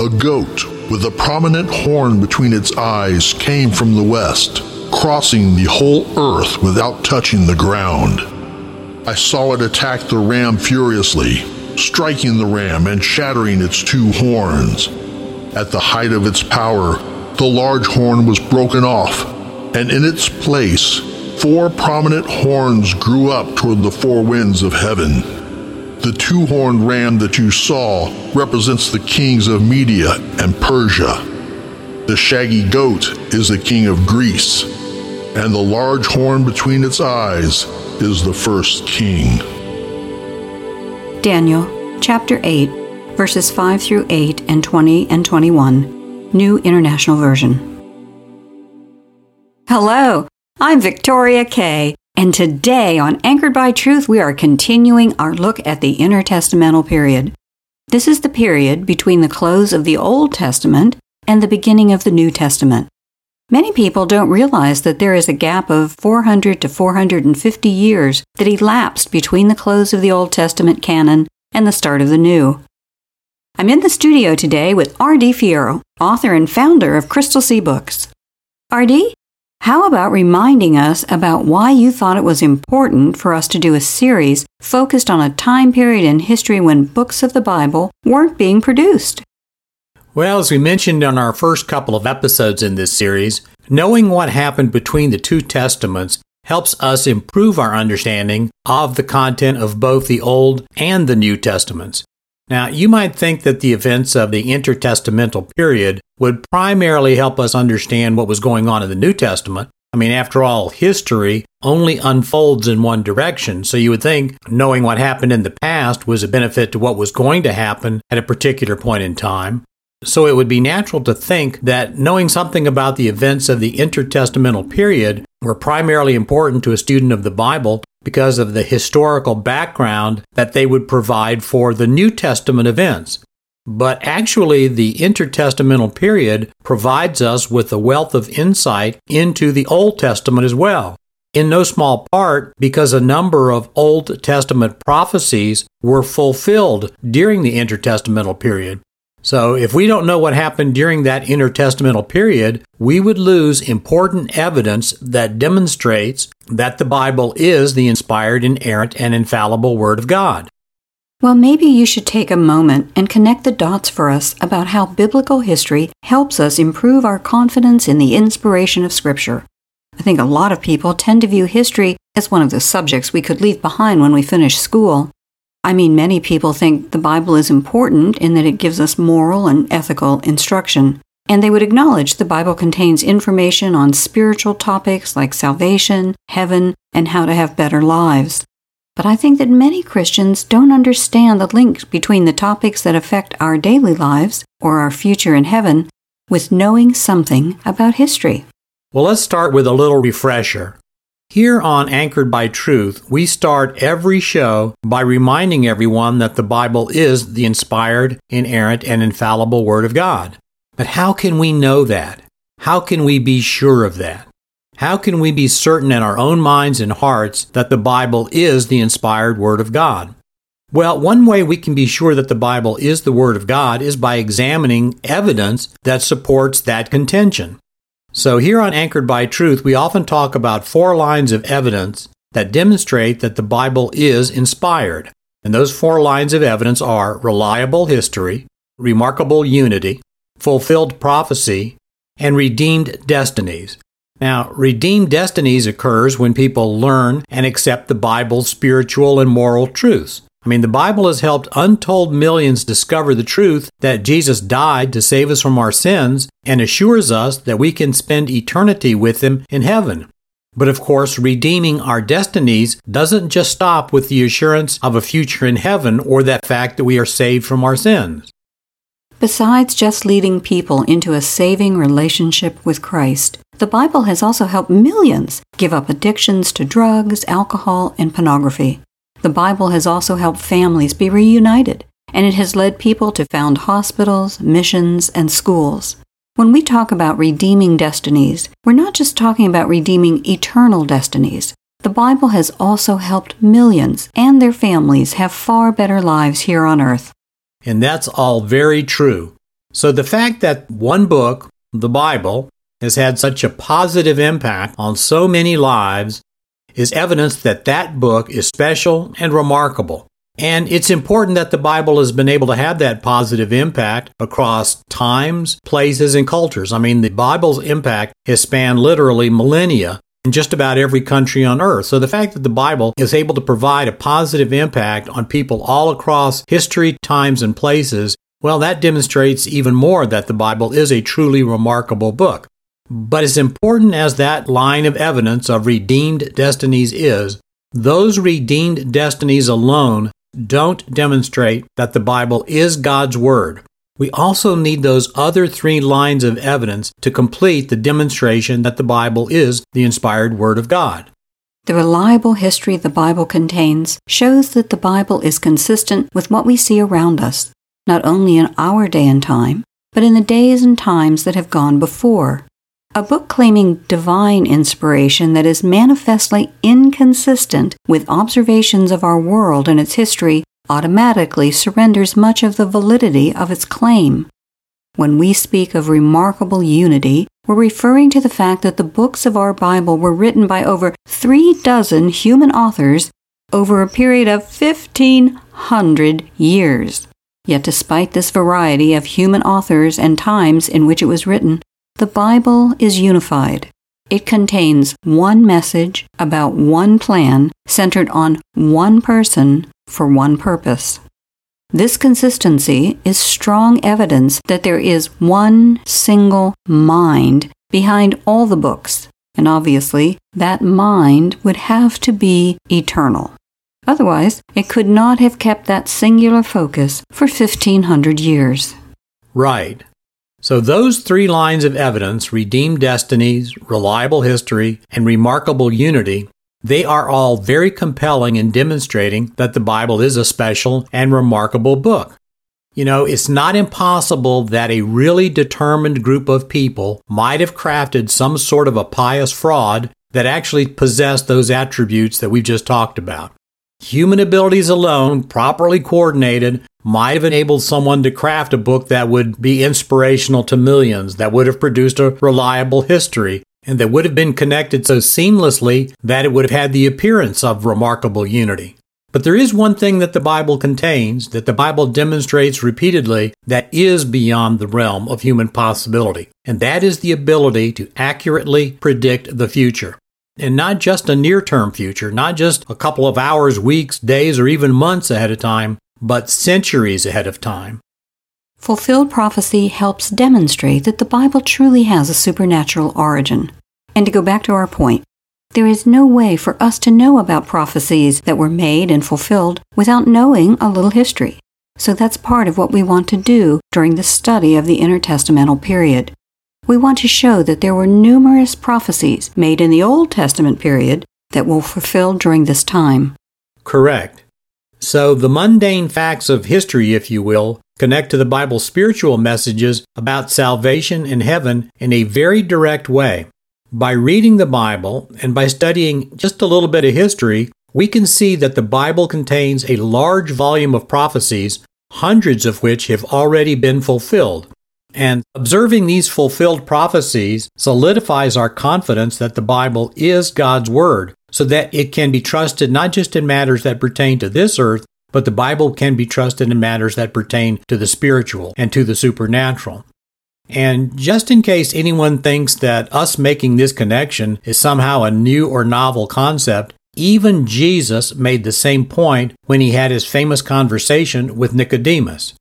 A goat with a prominent horn between its eyes came from the west, crossing the whole earth without touching the ground. I saw it attack the ram furiously, striking the ram and shattering its two horns. At the height of its power, the large horn was broken off, and in its place, four prominent horns grew up toward the four winds of heaven. The two horned ram that you saw represents the kings of Media and Persia. The shaggy goat is the king of Greece, and the large horn between its eyes is the first king. Daniel chapter 8, verses 5 through 8 and 20 and 21, New International Version. Hello, I'm Victoria Kay. And today on Anchored by Truth, we are continuing our look at the intertestamental period. This is the period between the close of the Old Testament and the beginning of the New Testament. Many people don't realize that there is a gap of 400 to 450 years that elapsed between the close of the Old Testament canon and the start of the New. I'm in the studio today with R.D. Fierro, author and founder of Crystal Sea Books. R.D., how about reminding us about why you thought it was important for us to do a series focused on a time period in history when books of the Bible weren't being produced? Well, as we mentioned on our first couple of episodes in this series, knowing what happened between the two testaments helps us improve our understanding of the content of both the Old and the New Testaments. Now, you might think that the events of the intertestamental period would primarily help us understand what was going on in the New Testament. I mean, after all, history only unfolds in one direction, so you would think knowing what happened in the past was a benefit to what was going to happen at a particular point in time. So it would be natural to think that knowing something about the events of the intertestamental period were primarily important to a student of the Bible because of the historical background that they would provide for the New Testament events. But actually, the intertestamental period provides us with a wealth of insight into the Old Testament as well. In no small part because a number of Old Testament prophecies were fulfilled during the intertestamental period. So, if we don't know what happened during that intertestamental period, we would lose important evidence that demonstrates that the Bible is the inspired, inerrant, and infallible Word of God. Well, maybe you should take a moment and connect the dots for us about how biblical history helps us improve our confidence in the inspiration of Scripture. I think a lot of people tend to view history as one of the subjects we could leave behind when we finish school. I mean, many people think the Bible is important in that it gives us moral and ethical instruction, and they would acknowledge the Bible contains information on spiritual topics like salvation, heaven, and how to have better lives. But I think that many Christians don't understand the link between the topics that affect our daily lives or our future in heaven with knowing something about history. Well, let's start with a little refresher. Here on Anchored by Truth, we start every show by reminding everyone that the Bible is the inspired, inerrant, and infallible Word of God. But how can we know that? How can we be sure of that? How can we be certain in our own minds and hearts that the Bible is the inspired Word of God? Well, one way we can be sure that the Bible is the Word of God is by examining evidence that supports that contention. So, here on Anchored by Truth, we often talk about four lines of evidence that demonstrate that the Bible is inspired. And those four lines of evidence are reliable history, remarkable unity, fulfilled prophecy, and redeemed destinies. Now, redeemed destinies occurs when people learn and accept the Bible's spiritual and moral truths. I mean, the Bible has helped untold millions discover the truth that Jesus died to save us from our sins and assures us that we can spend eternity with Him in heaven. But of course, redeeming our destinies doesn't just stop with the assurance of a future in heaven or that fact that we are saved from our sins. Besides just leading people into a saving relationship with Christ, the Bible has also helped millions give up addictions to drugs, alcohol, and pornography. The Bible has also helped families be reunited, and it has led people to found hospitals, missions, and schools. When we talk about redeeming destinies, we're not just talking about redeeming eternal destinies. The Bible has also helped millions and their families have far better lives here on earth. And that's all very true. So the fact that one book, the Bible, has had such a positive impact on so many lives is evidence that that book is special and remarkable. And it's important that the Bible has been able to have that positive impact across times, places, and cultures. I mean, the Bible's impact has spanned literally millennia in just about every country on earth. So the fact that the Bible is able to provide a positive impact on people all across history, times, and places, well, that demonstrates even more that the Bible is a truly remarkable book. But as important as that line of evidence of redeemed destinies is, those redeemed destinies alone don't demonstrate that the Bible is God's Word. We also need those other three lines of evidence to complete the demonstration that the Bible is the inspired Word of God. The reliable history the Bible contains shows that the Bible is consistent with what we see around us, not only in our day and time, but in the days and times that have gone before. A book claiming divine inspiration that is manifestly inconsistent with observations of our world and its history automatically surrenders much of the validity of its claim. When we speak of remarkable unity, we're referring to the fact that the books of our Bible were written by over three dozen human authors over a period of 1,500 years. Yet, despite this variety of human authors and times in which it was written, the Bible is unified. It contains one message about one plan centered on one person for one purpose. This consistency is strong evidence that there is one single mind behind all the books, and obviously that mind would have to be eternal. Otherwise, it could not have kept that singular focus for 1500 years. Right. So, those three lines of evidence redeemed destinies, reliable history, and remarkable unity they are all very compelling in demonstrating that the Bible is a special and remarkable book. You know, it's not impossible that a really determined group of people might have crafted some sort of a pious fraud that actually possessed those attributes that we've just talked about. Human abilities alone, properly coordinated, might have enabled someone to craft a book that would be inspirational to millions, that would have produced a reliable history, and that would have been connected so seamlessly that it would have had the appearance of remarkable unity. But there is one thing that the Bible contains, that the Bible demonstrates repeatedly, that is beyond the realm of human possibility, and that is the ability to accurately predict the future. And not just a near term future, not just a couple of hours, weeks, days, or even months ahead of time, but centuries ahead of time. Fulfilled prophecy helps demonstrate that the Bible truly has a supernatural origin. And to go back to our point, there is no way for us to know about prophecies that were made and fulfilled without knowing a little history. So that's part of what we want to do during the study of the intertestamental period. We want to show that there were numerous prophecies made in the Old Testament period that were fulfilled during this time. Correct. So, the mundane facts of history, if you will, connect to the Bible's spiritual messages about salvation and heaven in a very direct way. By reading the Bible and by studying just a little bit of history, we can see that the Bible contains a large volume of prophecies, hundreds of which have already been fulfilled. And observing these fulfilled prophecies solidifies our confidence that the Bible is God's Word, so that it can be trusted not just in matters that pertain to this earth, but the Bible can be trusted in matters that pertain to the spiritual and to the supernatural. And just in case anyone thinks that us making this connection is somehow a new or novel concept, even Jesus made the same point when he had his famous conversation with Nicodemus.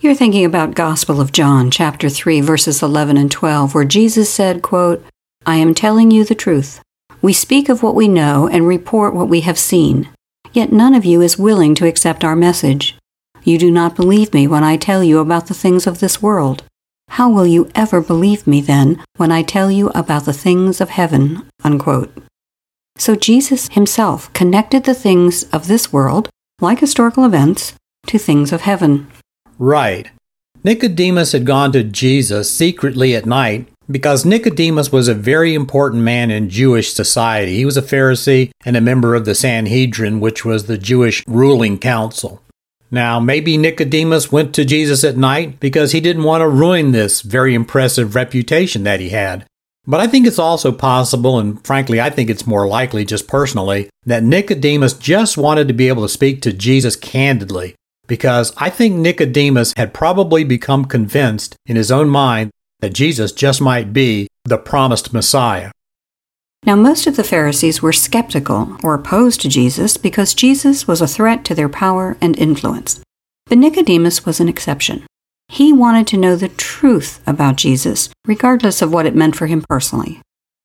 You're thinking about Gospel of John chapter 3 verses 11 and 12 where Jesus said, quote, "I am telling you the truth. We speak of what we know and report what we have seen. Yet none of you is willing to accept our message. You do not believe me when I tell you about the things of this world. How will you ever believe me then when I tell you about the things of heaven? Unquote. So Jesus himself connected the things of this world, like historical events, to things of heaven. Right. Nicodemus had gone to Jesus secretly at night because Nicodemus was a very important man in Jewish society. He was a Pharisee and a member of the Sanhedrin, which was the Jewish ruling council. Now, maybe Nicodemus went to Jesus at night because he didn't want to ruin this very impressive reputation that he had. But I think it's also possible, and frankly, I think it's more likely just personally, that Nicodemus just wanted to be able to speak to Jesus candidly because I think Nicodemus had probably become convinced in his own mind that Jesus just might be the promised Messiah. Now, most of the Pharisees were skeptical or opposed to Jesus because Jesus was a threat to their power and influence. But Nicodemus was an exception. He wanted to know the truth about Jesus, regardless of what it meant for him personally.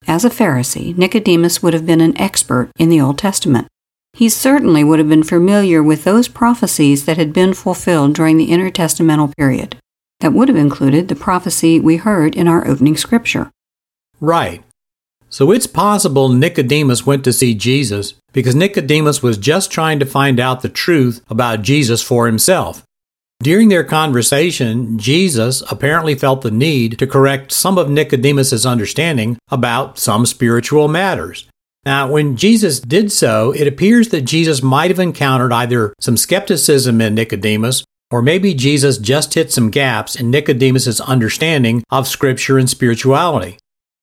As a Pharisee, Nicodemus would have been an expert in the Old Testament. He certainly would have been familiar with those prophecies that had been fulfilled during the intertestamental period. That would have included the prophecy we heard in our opening scripture. Right. So it's possible Nicodemus went to see Jesus because Nicodemus was just trying to find out the truth about Jesus for himself. During their conversation, Jesus apparently felt the need to correct some of Nicodemus's understanding about some spiritual matters. Now, when Jesus did so, it appears that Jesus might have encountered either some skepticism in Nicodemus or maybe Jesus just hit some gaps in Nicodemus's understanding of scripture and spirituality.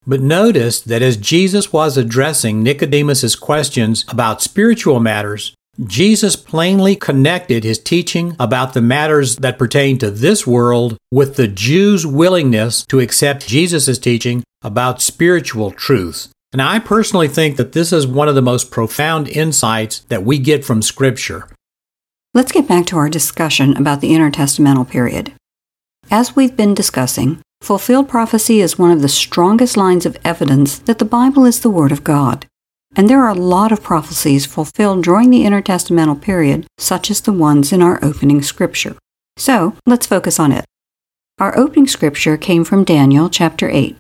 But notice that as Jesus was addressing Nicodemus's questions about spiritual matters, Jesus plainly connected his teaching about the matters that pertain to this world with the Jews' willingness to accept Jesus' teaching about spiritual truths. And I personally think that this is one of the most profound insights that we get from Scripture. Let's get back to our discussion about the intertestamental period. As we've been discussing, fulfilled prophecy is one of the strongest lines of evidence that the Bible is the Word of God. And there are a lot of prophecies fulfilled during the intertestamental period, such as the ones in our opening scripture. So let's focus on it. Our opening scripture came from Daniel chapter 8.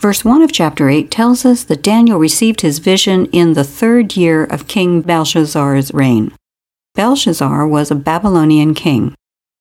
Verse 1 of chapter 8 tells us that Daniel received his vision in the third year of King Belshazzar's reign. Belshazzar was a Babylonian king.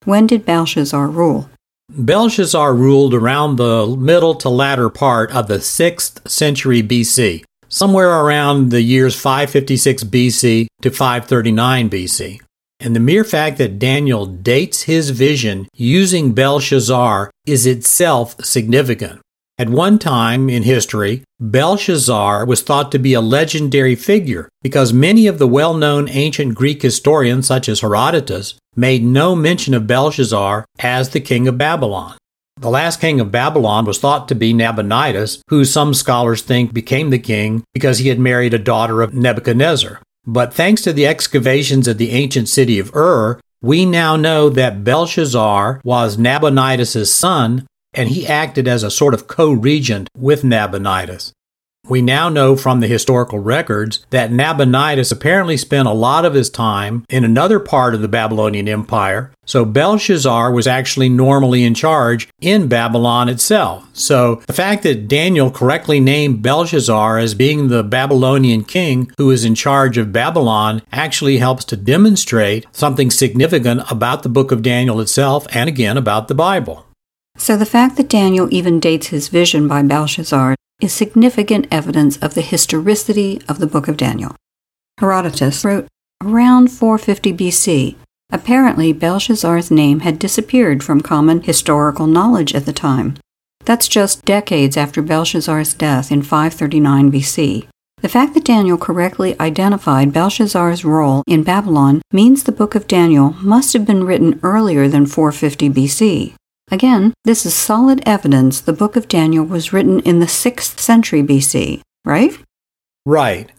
When did Belshazzar rule? Belshazzar ruled around the middle to latter part of the 6th century BC somewhere around the years 556 BC to 539 BC. And the mere fact that Daniel dates his vision using Belshazzar is itself significant. At one time in history, Belshazzar was thought to be a legendary figure because many of the well known ancient Greek historians, such as Herodotus, made no mention of Belshazzar as the king of Babylon. The last king of Babylon was thought to be Nabonidus, who some scholars think became the king because he had married a daughter of Nebuchadnezzar. But thanks to the excavations of the ancient city of Ur, we now know that Belshazzar was Nabonidus' son, and he acted as a sort of co regent with Nabonidus. We now know from the historical records that Nabonidus apparently spent a lot of his time in another part of the Babylonian Empire, so Belshazzar was actually normally in charge in Babylon itself. So the fact that Daniel correctly named Belshazzar as being the Babylonian king who is in charge of Babylon actually helps to demonstrate something significant about the book of Daniel itself and again about the Bible. So the fact that Daniel even dates his vision by Belshazzar is significant evidence of the historicity of the book of Daniel. Herodotus wrote around 450 BC. Apparently, Belshazzar's name had disappeared from common historical knowledge at the time. That's just decades after Belshazzar's death in 539 BC. The fact that Daniel correctly identified Belshazzar's role in Babylon means the book of Daniel must have been written earlier than 450 BC. Again, this is solid evidence the book of Daniel was written in the 6th century BC, right? Right.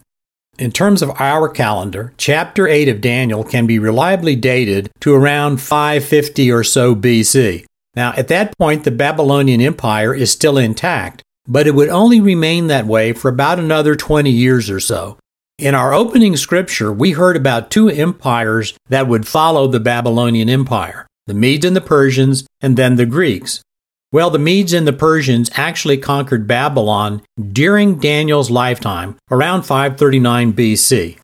In terms of our calendar, chapter 8 of Daniel can be reliably dated to around 550 or so BC. Now, at that point, the Babylonian Empire is still intact, but it would only remain that way for about another 20 years or so. In our opening scripture, we heard about two empires that would follow the Babylonian Empire the Medes and the Persians, and then the Greeks. Well, the Medes and the Persians actually conquered Babylon during Daniel's lifetime, around 539 BC.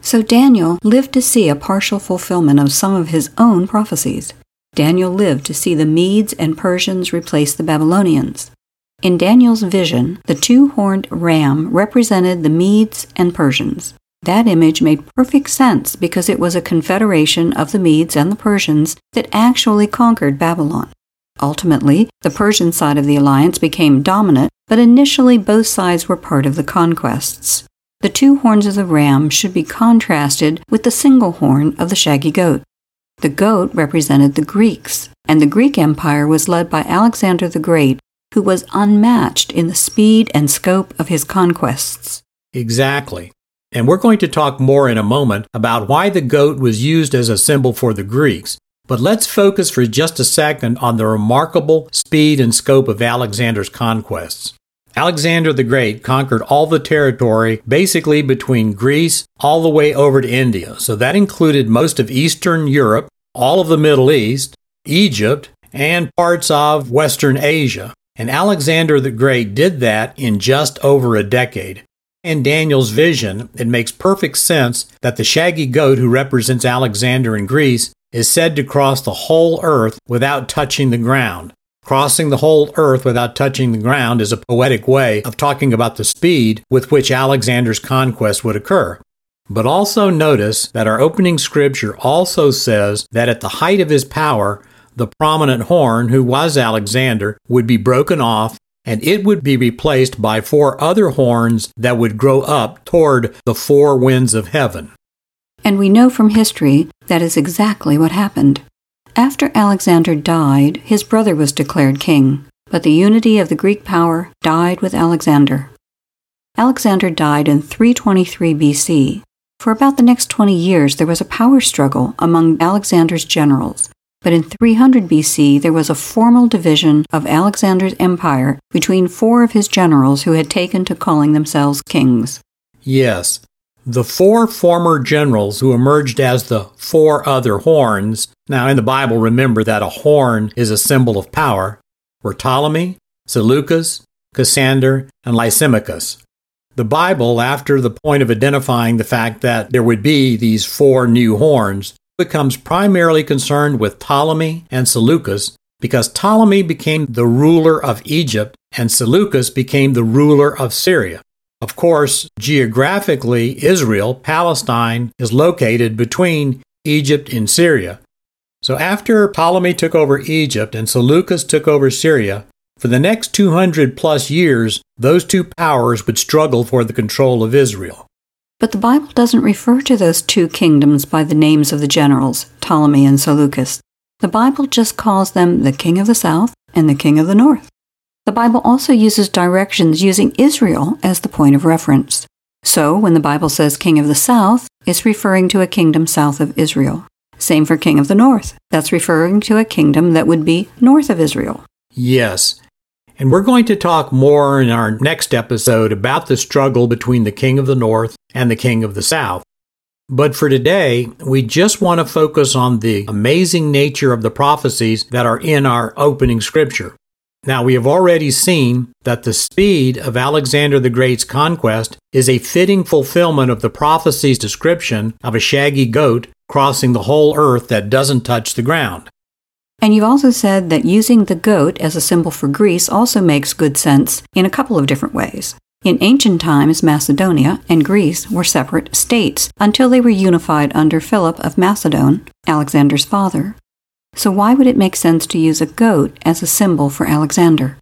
So Daniel lived to see a partial fulfillment of some of his own prophecies. Daniel lived to see the Medes and Persians replace the Babylonians. In Daniel's vision, the two horned ram represented the Medes and Persians. That image made perfect sense because it was a confederation of the Medes and the Persians that actually conquered Babylon. Ultimately, the Persian side of the alliance became dominant, but initially both sides were part of the conquests. The two horns of the ram should be contrasted with the single horn of the shaggy goat. The goat represented the Greeks, and the Greek Empire was led by Alexander the Great, who was unmatched in the speed and scope of his conquests. Exactly. And we're going to talk more in a moment about why the goat was used as a symbol for the Greeks. But let's focus for just a second on the remarkable speed and scope of Alexander's conquests. Alexander the Great conquered all the territory basically between Greece all the way over to India. So that included most of Eastern Europe, all of the Middle East, Egypt, and parts of Western Asia. And Alexander the Great did that in just over a decade. In Daniel's vision, it makes perfect sense that the shaggy goat who represents Alexander in Greece is said to cross the whole earth without touching the ground. Crossing the whole earth without touching the ground is a poetic way of talking about the speed with which Alexander's conquest would occur. But also notice that our opening scripture also says that at the height of his power, the prominent horn, who was Alexander, would be broken off and it would be replaced by four other horns that would grow up toward the four winds of heaven. And we know from history that is exactly what happened. After Alexander died, his brother was declared king, but the unity of the Greek power died with Alexander. Alexander died in 323 BC. For about the next 20 years, there was a power struggle among Alexander's generals, but in 300 BC, there was a formal division of Alexander's empire between four of his generals who had taken to calling themselves kings. Yes, the four former generals who emerged as the four other horns, now in the Bible, remember that a horn is a symbol of power, were Ptolemy, Seleucus, Cassander, and Lysimachus. The Bible, after the point of identifying the fact that there would be these four new horns, becomes primarily concerned with Ptolemy and Seleucus because Ptolemy became the ruler of Egypt and Seleucus became the ruler of Syria. Of course, geographically, Israel, Palestine, is located between Egypt and Syria. So after Ptolemy took over Egypt and Seleucus took over Syria, for the next 200 plus years, those two powers would struggle for the control of Israel. But the Bible doesn't refer to those two kingdoms by the names of the generals, Ptolemy and Seleucus. The Bible just calls them the king of the south and the king of the north. The Bible also uses directions using Israel as the point of reference. So when the Bible says king of the south, it's referring to a kingdom south of Israel. Same for king of the north. That's referring to a kingdom that would be north of Israel. Yes, and we're going to talk more in our next episode about the struggle between the King of the North and the King of the South. But for today, we just want to focus on the amazing nature of the prophecies that are in our opening scripture. Now, we have already seen that the speed of Alexander the Great's conquest is a fitting fulfillment of the prophecy's description of a shaggy goat crossing the whole earth that doesn't touch the ground. And you've also said that using the goat as a symbol for Greece also makes good sense in a couple of different ways. In ancient times, Macedonia and Greece were separate states until they were unified under Philip of Macedon, Alexander's father. So, why would it make sense to use a goat as a symbol for Alexander?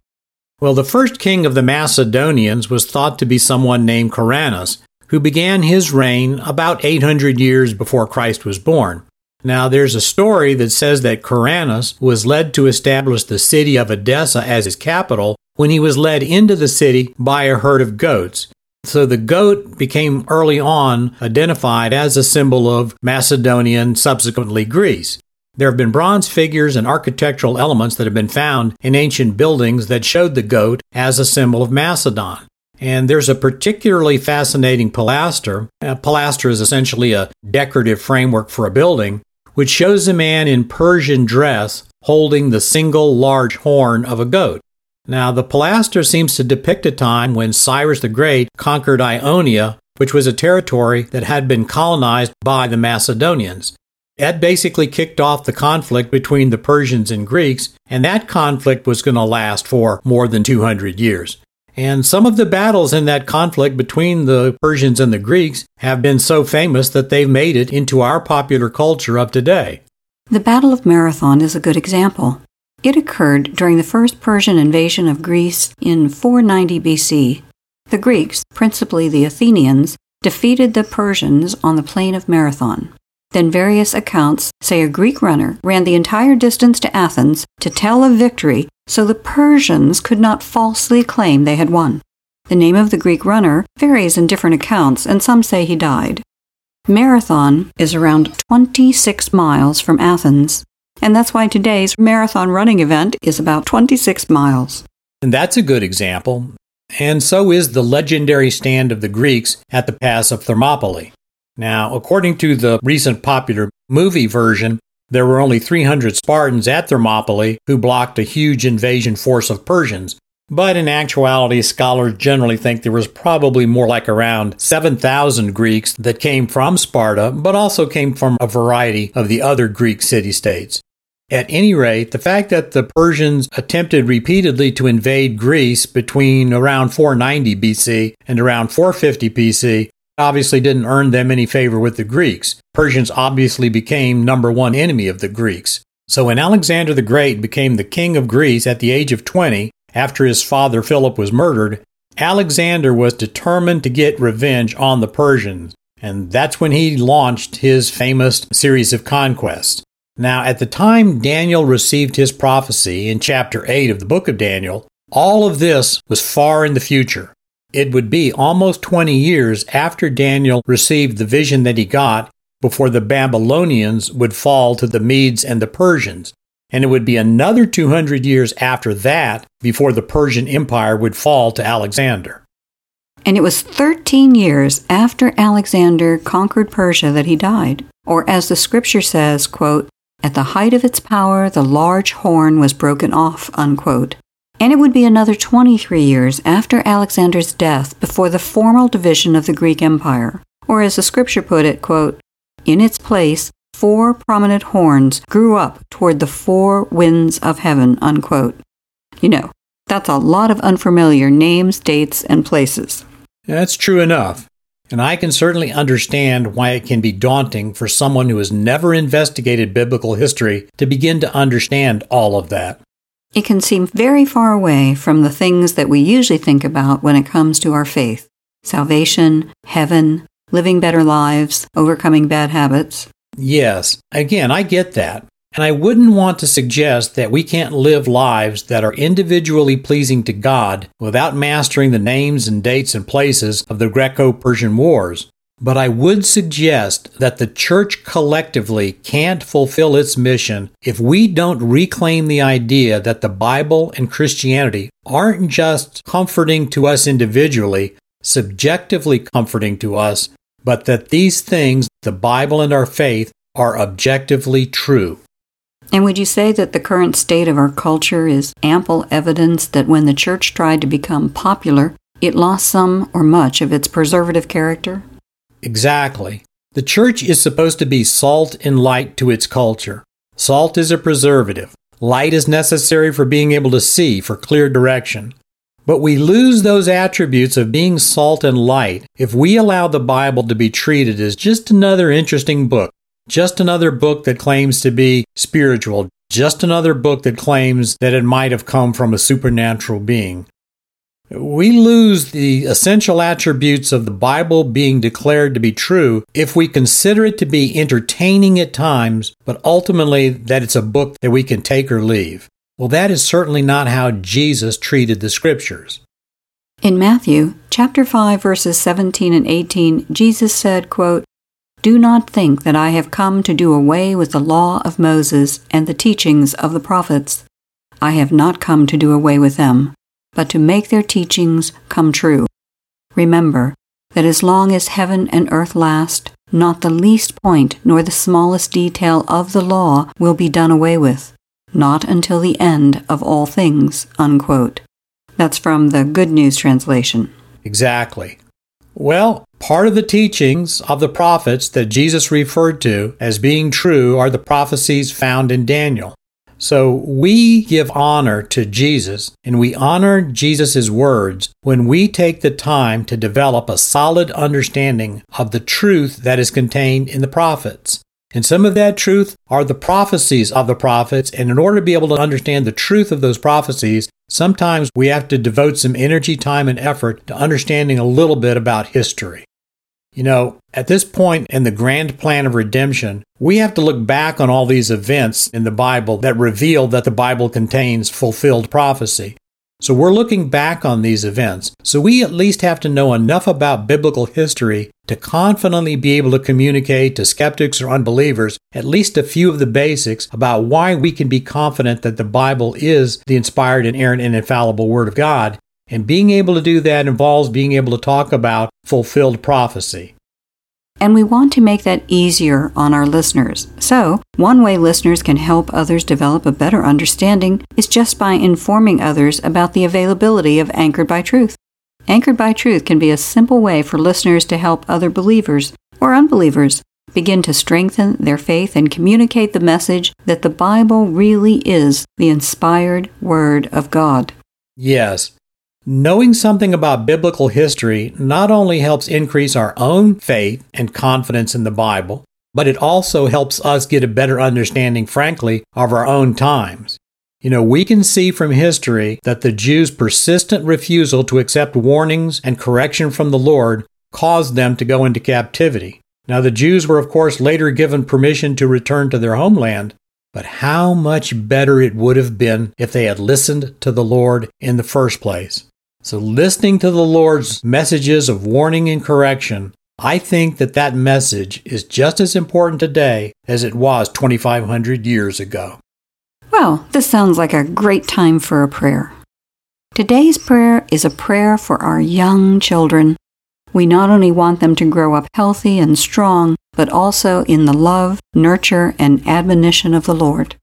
Well, the first king of the Macedonians was thought to be someone named Karanas, who began his reign about 800 years before Christ was born. Now, there's a story that says that Karanas was led to establish the city of Edessa as his capital when he was led into the city by a herd of goats. So the goat became early on identified as a symbol of Macedonia and subsequently Greece. There have been bronze figures and architectural elements that have been found in ancient buildings that showed the goat as a symbol of Macedon. And there's a particularly fascinating pilaster. A pilaster is essentially a decorative framework for a building, which shows a man in Persian dress holding the single large horn of a goat. Now, the pilaster seems to depict a time when Cyrus the Great conquered Ionia, which was a territory that had been colonized by the Macedonians. That basically kicked off the conflict between the Persians and Greeks, and that conflict was going to last for more than 200 years. And some of the battles in that conflict between the Persians and the Greeks have been so famous that they've made it into our popular culture of today. The Battle of Marathon is a good example. It occurred during the first Persian invasion of Greece in 490 BC. The Greeks, principally the Athenians, defeated the Persians on the plain of Marathon. Then various accounts say a Greek runner ran the entire distance to Athens to tell of victory so the Persians could not falsely claim they had won. The name of the Greek runner varies in different accounts, and some say he died. Marathon is around 26 miles from Athens, and that's why today's marathon running event is about 26 miles. And that's a good example. And so is the legendary stand of the Greeks at the Pass of Thermopylae. Now, according to the recent popular movie version, there were only 300 Spartans at Thermopylae who blocked a huge invasion force of Persians. But in actuality, scholars generally think there was probably more like around 7,000 Greeks that came from Sparta, but also came from a variety of the other Greek city states. At any rate, the fact that the Persians attempted repeatedly to invade Greece between around 490 BC and around 450 BC obviously didn't earn them any favor with the Greeks. Persians obviously became number one enemy of the Greeks. So when Alexander the Great became the king of Greece at the age of 20, after his father Philip was murdered, Alexander was determined to get revenge on the Persians, and that's when he launched his famous series of conquests. Now, at the time Daniel received his prophecy in chapter 8 of the book of Daniel, all of this was far in the future. It would be almost 20 years after Daniel received the vision that he got before the Babylonians would fall to the Medes and the Persians. And it would be another 200 years after that before the Persian Empire would fall to Alexander. And it was 13 years after Alexander conquered Persia that he died. Or as the scripture says, quote, at the height of its power, the large horn was broken off, unquote. And it would be another 23 years after Alexander's death before the formal division of the Greek Empire. Or as the scripture put it, quote, in its place, four prominent horns grew up toward the four winds of heaven, unquote. You know, that's a lot of unfamiliar names, dates, and places. That's true enough. And I can certainly understand why it can be daunting for someone who has never investigated biblical history to begin to understand all of that. It can seem very far away from the things that we usually think about when it comes to our faith salvation, heaven, living better lives, overcoming bad habits. Yes, again, I get that. And I wouldn't want to suggest that we can't live lives that are individually pleasing to God without mastering the names and dates and places of the Greco Persian Wars. But I would suggest that the church collectively can't fulfill its mission if we don't reclaim the idea that the Bible and Christianity aren't just comforting to us individually, subjectively comforting to us, but that these things, the Bible and our faith, are objectively true. And would you say that the current state of our culture is ample evidence that when the church tried to become popular, it lost some or much of its preservative character? Exactly. The church is supposed to be salt and light to its culture. Salt is a preservative. Light is necessary for being able to see, for clear direction. But we lose those attributes of being salt and light if we allow the Bible to be treated as just another interesting book, just another book that claims to be spiritual, just another book that claims that it might have come from a supernatural being. We lose the essential attributes of the Bible being declared to be true if we consider it to be entertaining at times, but ultimately that it's a book that we can take or leave. Well, that is certainly not how Jesus treated the scriptures. In Matthew chapter 5 verses 17 and 18, Jesus said, quote, Do not think that I have come to do away with the law of Moses and the teachings of the prophets. I have not come to do away with them, but to make their teachings come true. Remember that as long as heaven and earth last, not the least point nor the smallest detail of the law will be done away with, not until the end of all things. Unquote. That's from the Good News Translation. Exactly. Well, part of the teachings of the prophets that Jesus referred to as being true are the prophecies found in Daniel. So we give honor to Jesus and we honor Jesus' words when we take the time to develop a solid understanding of the truth that is contained in the prophets. And some of that truth are the prophecies of the prophets. And in order to be able to understand the truth of those prophecies, sometimes we have to devote some energy, time, and effort to understanding a little bit about history. You know, at this point in the grand plan of redemption, we have to look back on all these events in the Bible that reveal that the Bible contains fulfilled prophecy. So we're looking back on these events. So we at least have to know enough about biblical history to confidently be able to communicate to skeptics or unbelievers at least a few of the basics about why we can be confident that the Bible is the inspired, inerrant, and infallible Word of God and being able to do that involves being able to talk about fulfilled prophecy. And we want to make that easier on our listeners. So, one way listeners can help others develop a better understanding is just by informing others about the availability of Anchored by Truth. Anchored by Truth can be a simple way for listeners to help other believers or unbelievers begin to strengthen their faith and communicate the message that the Bible really is the inspired Word of God. Yes, Knowing something about biblical history not only helps increase our own faith and confidence in the Bible, but it also helps us get a better understanding, frankly, of our own times. You know, we can see from history that the Jews' persistent refusal to accept warnings and correction from the Lord caused them to go into captivity. Now, the Jews were, of course, later given permission to return to their homeland, but how much better it would have been if they had listened to the Lord in the first place. So, listening to the Lord's messages of warning and correction, I think that that message is just as important today as it was 2,500 years ago. Well, this sounds like a great time for a prayer. Today's prayer is a prayer for our young children. We not only want them to grow up healthy and strong, but also in the love, nurture, and admonition of the Lord.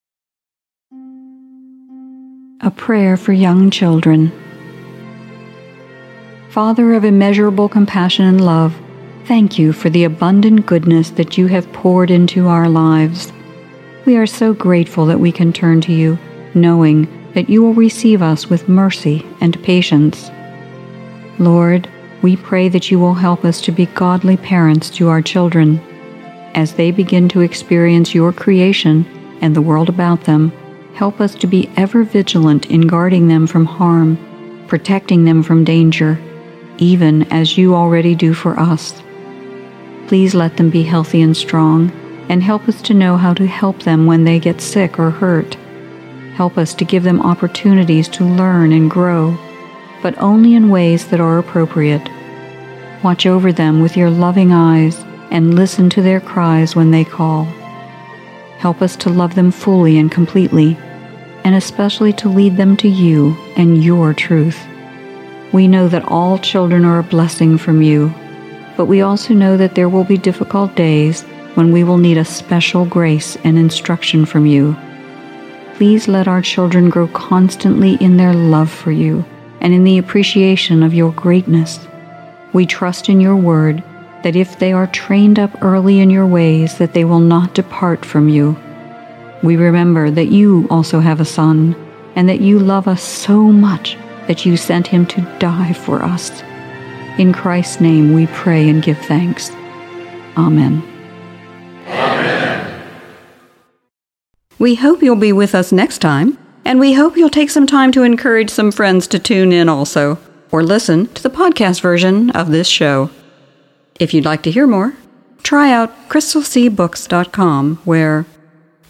A prayer for young children. Father of immeasurable compassion and love, thank you for the abundant goodness that you have poured into our lives. We are so grateful that we can turn to you, knowing that you will receive us with mercy and patience. Lord, we pray that you will help us to be godly parents to our children. As they begin to experience your creation and the world about them, help us to be ever vigilant in guarding them from harm, protecting them from danger, even as you already do for us. Please let them be healthy and strong, and help us to know how to help them when they get sick or hurt. Help us to give them opportunities to learn and grow, but only in ways that are appropriate. Watch over them with your loving eyes and listen to their cries when they call. Help us to love them fully and completely, and especially to lead them to you and your truth. We know that all children are a blessing from you, but we also know that there will be difficult days when we will need a special grace and instruction from you. Please let our children grow constantly in their love for you and in the appreciation of your greatness. We trust in your word that if they are trained up early in your ways that they will not depart from you. We remember that you also have a son and that you love us so much that you sent him to die for us. In Christ's name we pray and give thanks. Amen. Amen. We hope you'll be with us next time, and we hope you'll take some time to encourage some friends to tune in also, or listen to the podcast version of this show. If you'd like to hear more, try out crystalseabooks.com where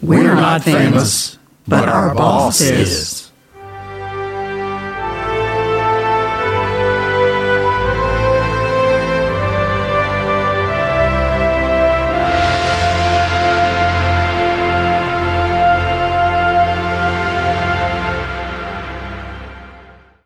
we're, we're not famous, but our boss is.